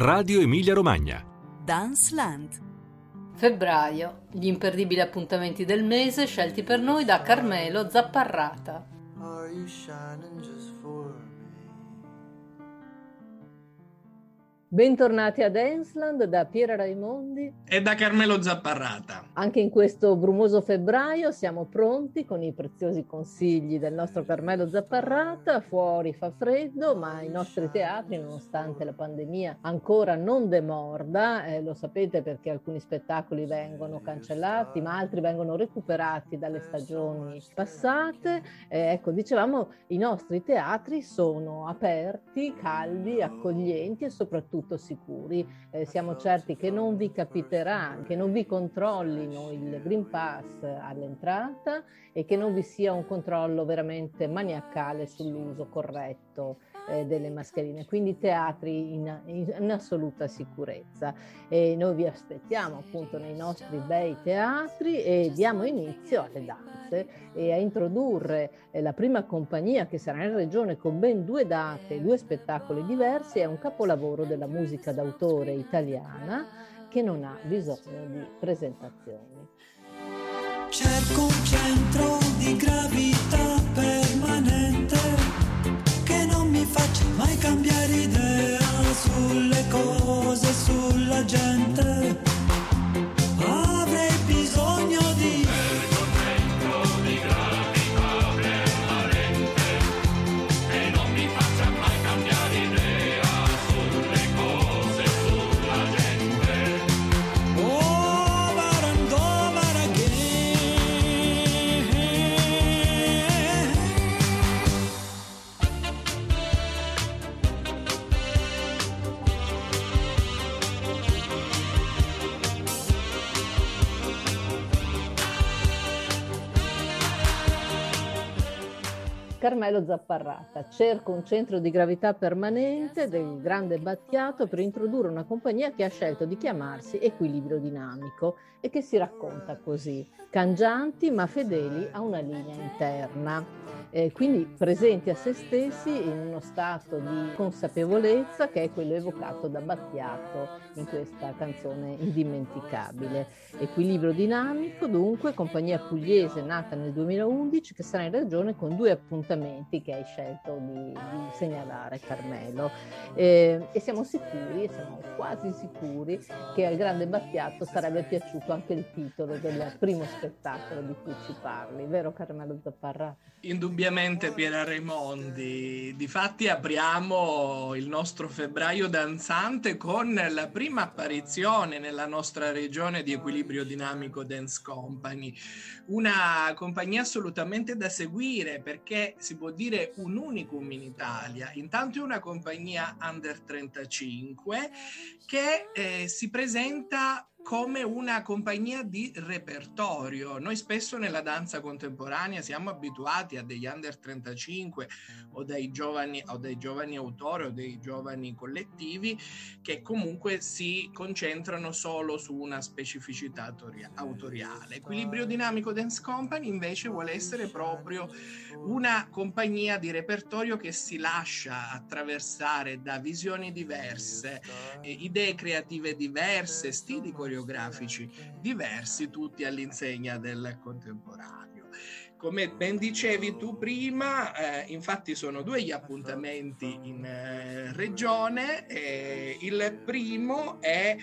Radio Emilia Romagna. Dance Land. Febbraio, gli imperdibili appuntamenti del mese scelti per noi da Carmelo Zapparrata. Are you shining just Bentornati ad Ensland da Piera Raimondi e da Carmelo Zapparrata. Anche in questo brumoso febbraio siamo pronti con i preziosi consigli del nostro Carmelo Zapparrata. Fuori fa freddo, ma i nostri teatri, nonostante la pandemia ancora non demorda, eh, lo sapete perché alcuni spettacoli vengono cancellati, ma altri vengono recuperati dalle stagioni passate. Eh, ecco, dicevamo, i nostri teatri sono aperti, caldi, accoglienti e soprattutto tutto sicuri. Eh, siamo certi che non vi capiterà, che non vi controllino il Green Pass all'entrata e che non vi sia un controllo veramente maniacale sull'uso corretto eh, delle mascherine, quindi teatri in, in, in, assoluta sicurezza. E noi vi aspettiamo appunto nei nostri bei teatri e diamo inizio alle danze e a introdurre eh, la prima compagnia che sarà in regione con ben due date, due spettacoli diversi, è un capolavoro della musica d'autore italiana che non ha bisogno di presentazioni. Cerco un Carmelo Zapparrata. Cerco un centro di gravità permanente del Grande Battiato per introdurre una compagnia che ha scelto di chiamarsi Equilibrio Dinamico e che si racconta così, cangianti ma fedeli a una linea interna eh, quindi presenti a se stessi in uno stato di consapevolezza che è quello evocato da Battiato in questa canzone indimenticabile. Equilibrio dinamico, dunque, compagnia pugliese nata nel 2011 che sarà in regione con due appuntamenti che hai scelto di, di segnalare Carmelo. Eh, e siamo sicuri, siamo quasi sicuri che al grande Battiato sarebbe piaciuto anche il titolo del primo spettacolo di cui ci parli, vero Carmelo Zapparra? Indubbiamente Piera Raimondi. Difatti apriamo il nostro febbraio danzante con la prima apparizione nella nostra regione di Equilibrio Dinamico Dance Company, una compagnia assolutamente da seguire perché si può dire un unicum in Italia. Intanto è una compagnia under 35 che eh, si presenta come una compagnia di repertorio. Noi spesso nella danza contemporanea siamo abituati a degli under 35 o dei giovani, o dei giovani autori o dei giovani collettivi che comunque si concentrano solo su una specificità autoriale. Equilibrio Dinamico Dance Company invece vuole essere proprio una compagnia di repertorio che si lascia attraversare da visioni diverse, idee creative diverse, stili coreografici coreografici diversi, tutti all'insegna del contemporaneo. Come ben dicevi tu prima, eh, infatti sono due gli appuntamenti in eh, regione. Eh, il primo è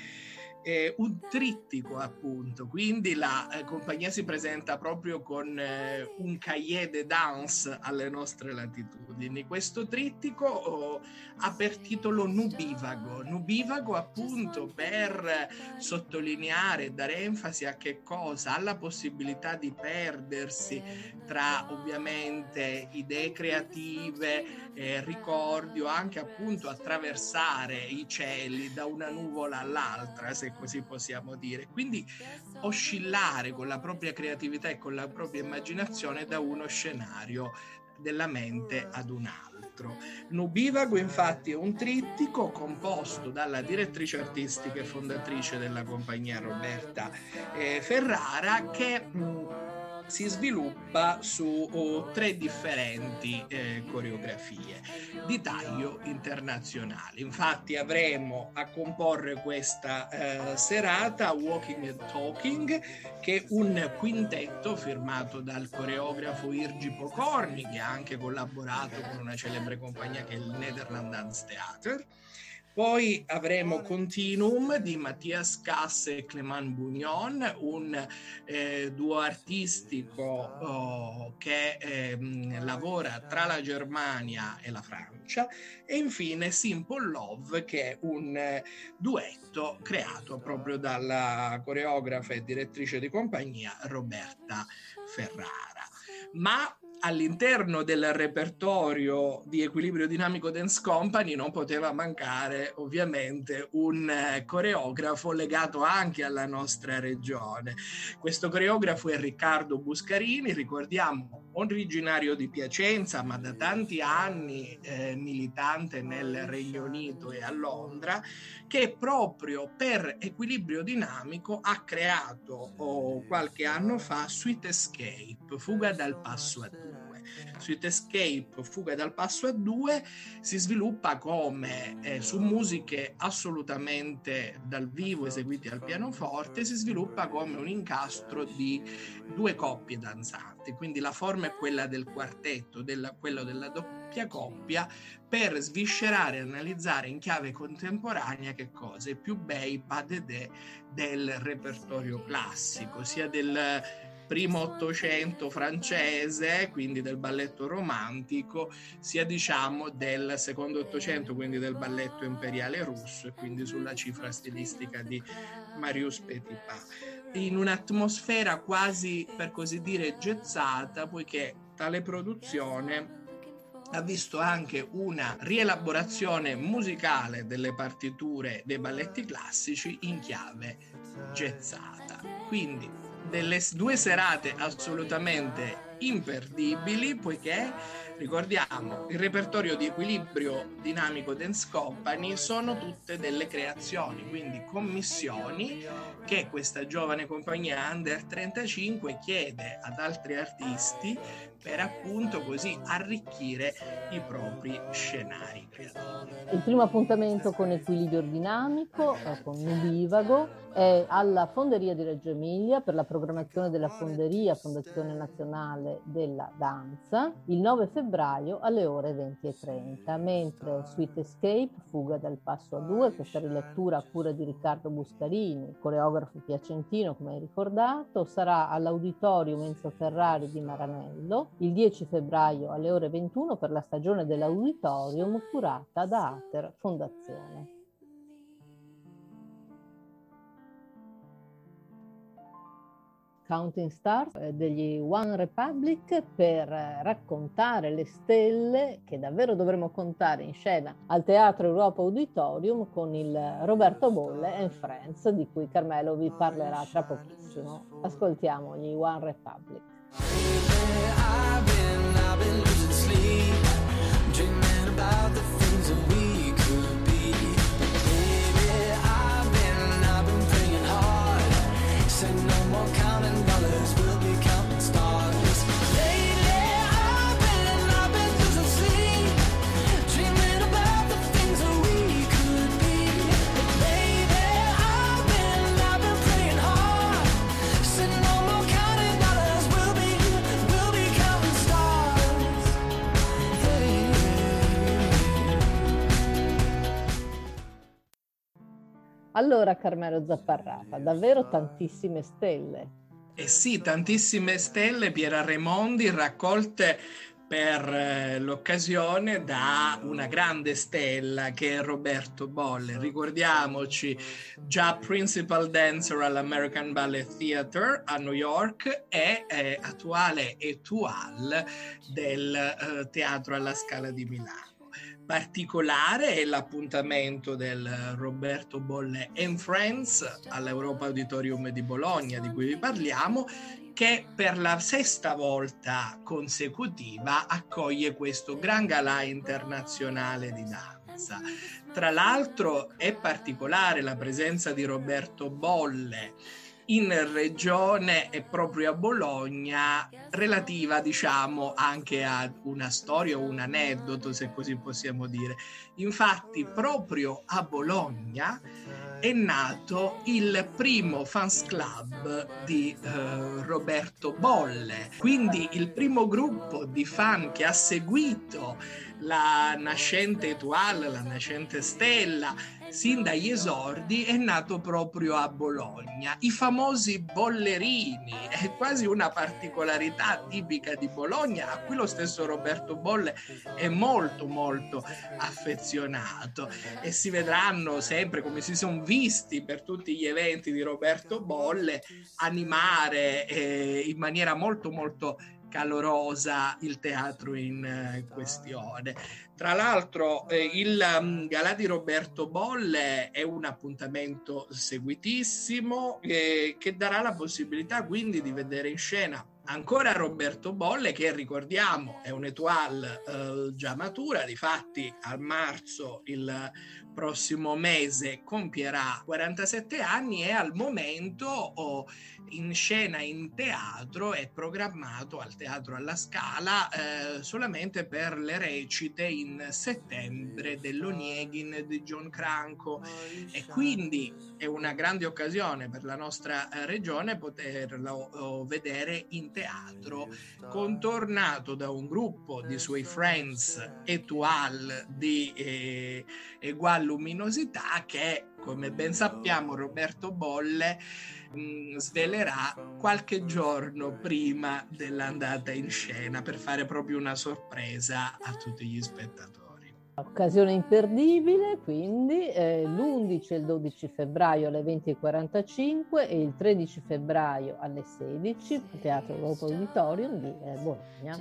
eh, un trittico appunto, quindi la eh, compagnia si presenta proprio con eh, un cahier de danse alle nostre latitudini. Questo trittico oh, ha per titolo Nubivago, Nubivago appunto per sottolineare dare enfasi a che cosa? Alla possibilità di perdersi tra ovviamente idee creative, eh, ricordi o anche appunto attraversare i cieli da una nuvola all'altra, se così possiamo dire. Quindi oscillare con la propria creatività e con la propria immaginazione da uno scenario della mente ad un altro. Nubivago infatti è un trittico composto dalla direttrice artistica e fondatrice della compagnia Roberta eh, Ferrara che mh, si sviluppa su oh, tre differenti eh, coreografie di taglio internazionale. Infatti avremo a comporre questa eh, serata Walking and Talking, che è un quintetto firmato dal coreografo Irgi Pokorny, che ha anche collaborato con una celebre compagnia che è il Netherlands Dance Theater poi avremo Continuum di Mattias Cass e Clément Bugnon, un eh, duo artistico oh, che eh, lavora tra la Germania e la Francia. E infine Simple Love che è un eh, duetto creato proprio dalla coreografa e direttrice di compagnia Roberta Ferrara. Ma all'interno del repertorio di equilibrio dinamico Dance Company non poteva mancare ovviamente un eh, coreografo legato anche alla nostra regione. Questo coreografo è Riccardo Buscarini, ricordiamo originario di Piacenza ma da tanti anni eh, militante nel Regno Unito e a Londra, che proprio per equilibrio dinamico ha creato oh, qualche anno fa Sweet Escape, fuga dal passo a due. Sweet Escape, Fuga dal passo a due, si sviluppa come eh, su musiche assolutamente dal vivo eseguite al pianoforte, si sviluppa come un incastro di due coppie danzanti, quindi la forma è quella del quartetto, della, quello della doppia coppia, per sviscerare e analizzare in chiave contemporanea che cosa? È più bei pas de del repertorio classico, sia del primo Ottocento francese, quindi del balletto romantico, sia diciamo del secondo Ottocento, quindi del balletto imperiale russo e quindi sulla cifra stilistica di Marius Petipa. In un'atmosfera quasi, per così dire, gezzata, poiché tale produzione ha visto anche una rielaborazione musicale delle partiture dei balletti classici in chiave gezzata. Quindi delle due serate assolutamente imperdibili poiché ricordiamo il repertorio di equilibrio dinamico Dance Company sono tutte delle creazioni quindi commissioni che questa giovane compagnia Under 35 chiede ad altri artisti per appunto così arricchire i propri scenari. Il primo appuntamento con equilibrio dinamico, eh, con Nubivago, è alla Fonderia di Reggio Emilia per la programmazione della Fonderia, Fondazione Nazionale della Danza, il 9 febbraio alle ore 20.30, mentre Sweet Escape, Fuga dal passo a due, questa rilettura a cura di Riccardo Buscarini, coreografo piacentino come hai ricordato, sarà all'Auditorium Enzo Ferrari di Maranello il 10 febbraio alle ore 21 per la stagione dell'auditorium curata da Ater Fondazione. Counting Stars eh, degli One Republic per eh, raccontare le stelle che davvero dovremo contare in scena al Teatro Europa Auditorium con il Roberto Bolle and Friends di cui Carmelo vi parlerà tra pochissimo. Ascoltiamo gli One Republic. I've been, I've been Allora, Carmelo Zapparrata, davvero tantissime stelle. Eh sì, tantissime stelle, Piera Raimondi, raccolte per eh, l'occasione da una grande stella che è Roberto Bolle. Ricordiamoci, già principal dancer all'American Ballet Theatre a New York e eh, attuale étoile del eh, Teatro alla Scala di Milano particolare è l'appuntamento del Roberto Bolle and Friends all'Europa Auditorium di Bologna di cui vi parliamo che per la sesta volta consecutiva accoglie questo gran galà internazionale di danza. Tra l'altro è particolare la presenza di Roberto Bolle in regione e proprio a Bologna, relativa diciamo anche a una storia o un aneddoto, se così possiamo dire. Infatti, proprio a Bologna è nato il primo fans club di eh, Roberto Bolle, quindi il primo gruppo di fan che ha seguito la nascente Etoile, la nascente Stella, sin dagli esordi è nato proprio a Bologna. I famosi bollerini, è quasi una particolarità tipica di Bologna, a cui lo stesso Roberto Bolle è molto molto affezionato e si vedranno sempre come si sono visti per tutti gli eventi di Roberto Bolle animare eh, in maniera molto molto calorosa il teatro in eh, questione. Tra l'altro eh, il um, Galà di Roberto Bolle è un appuntamento seguitissimo eh, che darà la possibilità quindi di vedere in scena ancora Roberto Bolle che ricordiamo è un étoile eh, già matura, di fatti a marzo il prossimo mese compierà 47 anni e al momento oh, in scena in teatro è programmato al Teatro alla Scala eh, solamente per le recite in settembre dell'Onieghin di John Cranco e quindi è una grande occasione per la nostra eh, regione poterlo oh, vedere in teatro. Contornato da un gruppo di suoi friends étoile di eh, luminosità che come ben sappiamo Roberto Bolle mh, mm, svelerà qualche giorno prima dell'andata in scena per fare proprio una sorpresa a tutti gli spettatori. Occasione imperdibile, quindi eh, l'11 e il 12 febbraio alle 20.45 e il 13 febbraio alle 16, Teatro Europa Auditorium di eh, Bologna.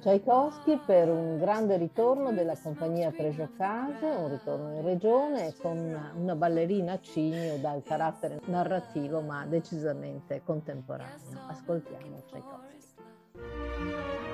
Tchaikovsky per un grande ritorno della compagnia Prejocage, un ritorno in regione con una ballerina Cigno dal carattere narrativo ma decisamente contemporaneo. Ascoltiamo Tchaikovsky.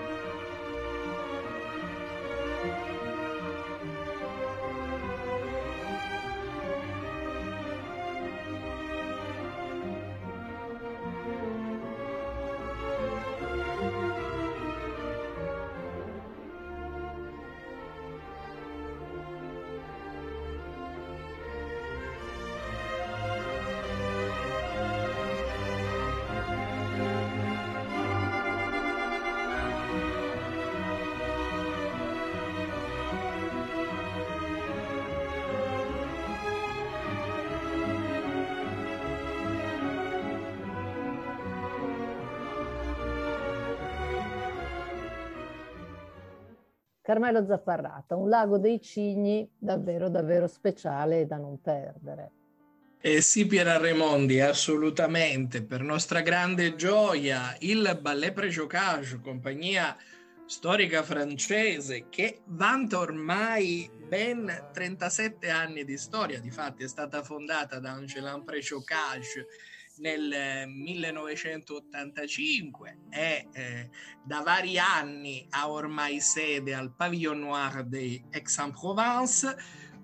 Carmelo Zapparrata, un lago dei cigni davvero davvero speciale da non perdere. Eh sì, Piera Raimondi, assolutamente. Per nostra grande gioia, il Ballet Prejocage, compagnia storica francese che vanta ormai ben 37 anni di storia. Difatti è stata fondata da Angelin Prejocage nel 1985 e eh, da vari anni ha ormai sede al Pavillon Noir di Aix-en-Provence,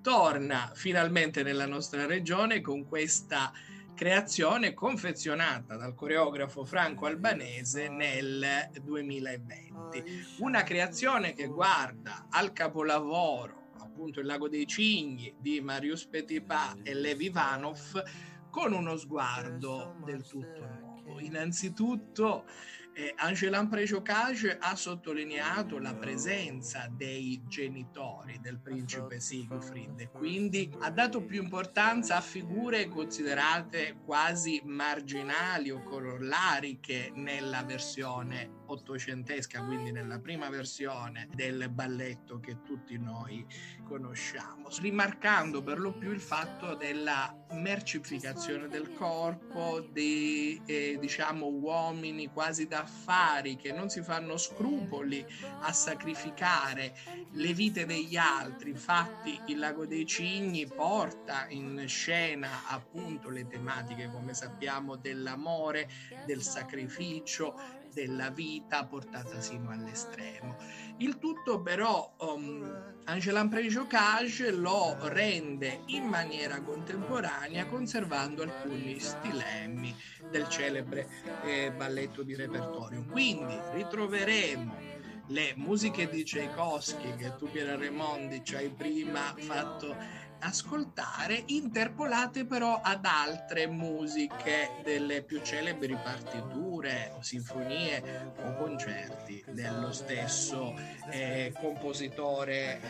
torna finalmente nella nostra regione con questa creazione confezionata dal coreografo franco-albanese nel 2020. Una creazione che guarda al capolavoro appunto il Lago dei Cigni di Marius Petipa e Lev Ivanov con uno sguardo del tutto nuovo. Innanzitutto eh, Angelan Preciocage ha sottolineato la presenza dei genitori del principe Siegfried e quindi ha dato più importanza a figure considerate quasi marginali o corollari che nella versione ottocentesca, quindi nella prima versione del balletto che tutti noi conosciamo, rimarcando per lo più il fatto della mercificazione del corpo, di eh, diciamo uomini quasi d'affari che non si fanno scrupoli a sacrificare le vite degli altri. Infatti il Lago dei Cigni porta in scena appunto le tematiche, come sappiamo, dell'amore, del sacrificio della vita portata sino all'estremo. Il tutto però um, Angela Cage lo rende in maniera contemporanea conservando alcuni stilemi del celebre eh, balletto di repertorio. Quindi ritroveremo le musiche di Tchaikovsky che tu Piera Raimondi ci hai prima fatto ascoltare, interpolate però ad altre musiche delle più celebri partiture sinfonie o concerti dello stesso eh, compositore.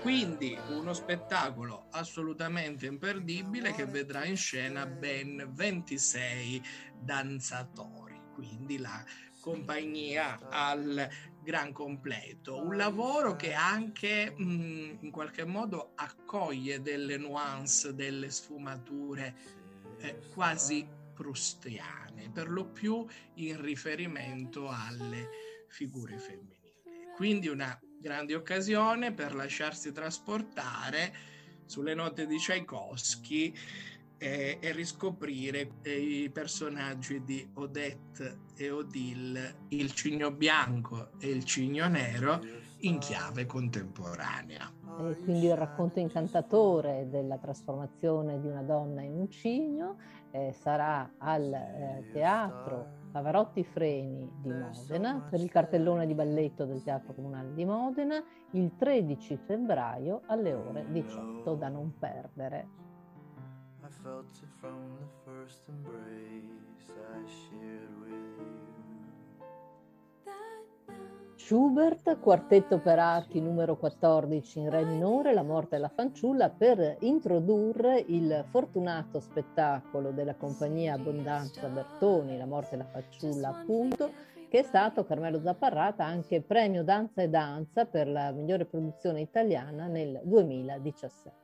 Quindi uno spettacolo assolutamente imperdibile che vedrà in scena ben 26 danzatori. Quindi la compagnia al gran completo, un lavoro che anche mh, mm, in qualche modo accoglie delle nuance, delle sfumature eh, quasi prustiane, per lo più in riferimento alle figure femminili. Quindi una grande occasione per lasciarsi trasportare sulle note di Tchaikovsky e, e riscoprire i personaggi di Odette e Odile, il cigno bianco e il cigno nero in chiave contemporanea. E quindi il racconto incantatore della trasformazione di una donna in un cigno eh, sarà al eh, teatro Pavarotti Freni di Modena per il cartellone di balletto del Teatro Comunale di Modena il 13 febbraio alle ore 18 da non perdere felt it from the first embrace I shared with you. Schubert, quartetto per archi numero 14 in re minore, La morte della fanciulla, per introdurre il fortunato spettacolo della compagnia Abbondanza Bertoni, La morte della fanciulla appunto, che è stato Carmelo Zapparrata anche premio Danza e Danza per la migliore produzione italiana nel 2017.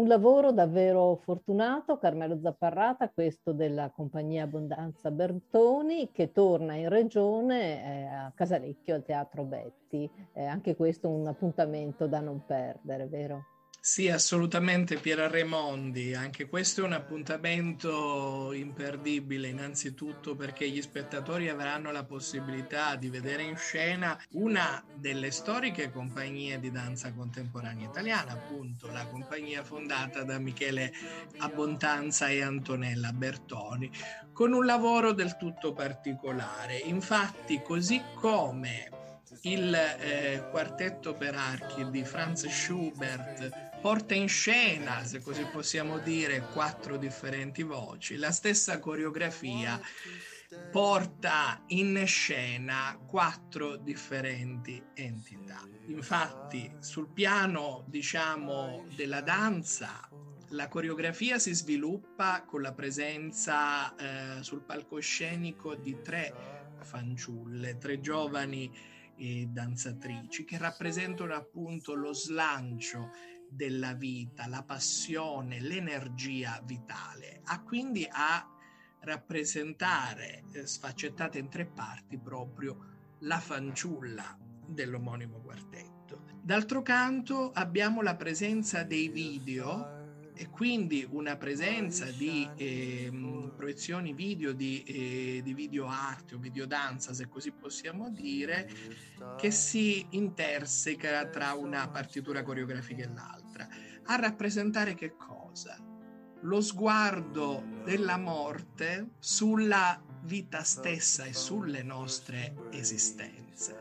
Un lavoro davvero fortunato, Carmelo Zapparrata, questo della compagnia Abbondanza Bertoni, che torna in regione eh, a Casalecchio al Teatro Betti. Eh, anche questo un appuntamento da non perdere, vero? Sì, assolutamente Piera Raimondi, anche questo è un appuntamento imperdibile innanzitutto perché gli spettatori avranno la possibilità di vedere in scena una delle storiche compagnie di danza contemporanea italiana, appunto la compagnia fondata da Michele Abbondanza e Antonella Bertoni, con un lavoro del tutto particolare. Infatti, così come il eh, quartetto per archi di Franz Schubert porta in scena, se così possiamo dire, quattro differenti voci. La stessa coreografia porta in scena quattro differenti entità. Infatti, sul piano, diciamo, della danza, la coreografia si sviluppa con la presenza eh, sul palcoscenico di tre fanciulle, tre giovani eh, danzatrici che rappresentano appunto lo slancio della vita, la passione, l'energia vitale, ha quindi a rappresentare eh, sfaccettata in tre parti proprio la fanciulla dell'omonimo quartetto. D'altro canto abbiamo la presenza dei video e quindi una presenza di eh, proiezioni video, di, eh, di video arte o videodanza, se così possiamo dire, che si interseca tra una partitura coreografica e l'altra, a rappresentare che cosa? Lo sguardo della morte sulla vita stessa e sulle nostre esistenze.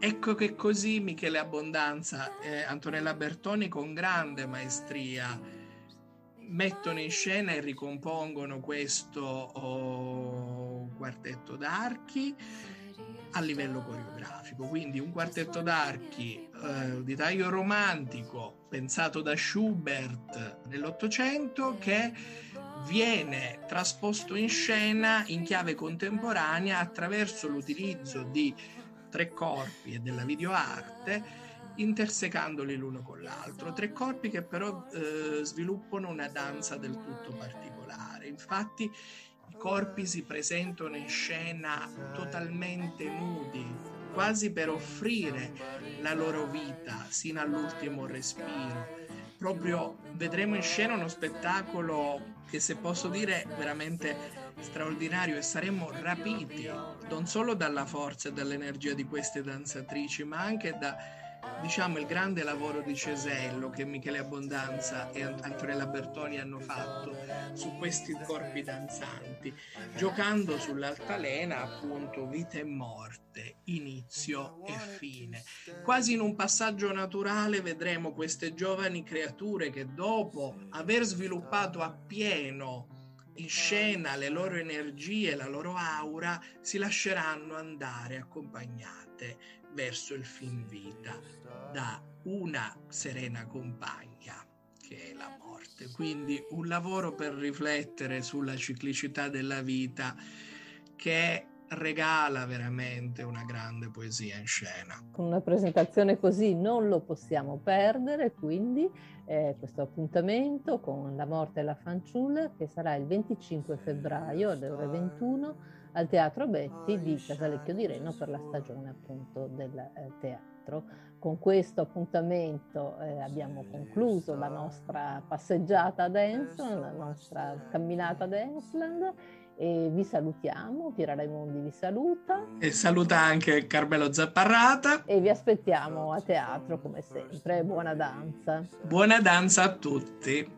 Ecco che così Michele Abbondanza e Antonella Bertoni con grande maestria mettono in scena e ricompongono questo oh, quartetto d'archi a livello coreografico. Quindi un quartetto d'archi eh, di taglio romantico pensato da Schubert nell'Ottocento che viene trasposto in scena in chiave contemporanea attraverso l'utilizzo di tre corpi e della videoarte intersecandoli l'uno con l'altro, tre corpi che però eh, sviluppano una danza del tutto particolare. Infatti i corpi si presentano in scena totalmente nudi, quasi per offrire la loro vita sino all'ultimo respiro. Proprio vedremo in scena uno spettacolo che se posso dire veramente straordinario e saremmo rapiti non solo dalla forza e dall'energia di queste danzatrici, ma anche da diciamo il grande lavoro di Cesello che Michele Abbondanza e Antonella Bertoni hanno fatto su questi corpi danzanti, giocando sull'altalena appunto vita e morte, inizio e fine. Quasi in un passaggio naturale vedremo queste giovani creature che dopo aver sviluppato appieno in scena le loro energie, la loro aura, si lasceranno andare accompagnate verso il fin vita da una serena compagna che è la morte. Quindi un lavoro per riflettere sulla ciclicità della vita che regala veramente una grande poesia in scena. Con una presentazione così non lo possiamo perdere, quindi eh, questo appuntamento con La morte e la fanciulla che sarà il 25 febbraio alle ore 21 al Teatro Betti di Casalecchio di Reno per la stagione appunto del eh, teatro. Con questo appuntamento eh, abbiamo concluso la nostra passeggiata ad Ensland, la nostra camminata ad Ensland e vi salutiamo, Piera Raimondi vi saluta. E saluta anche Carmelo Zapparrata. E vi aspettiamo a teatro come sempre. Buona danza. Buona danza a tutti.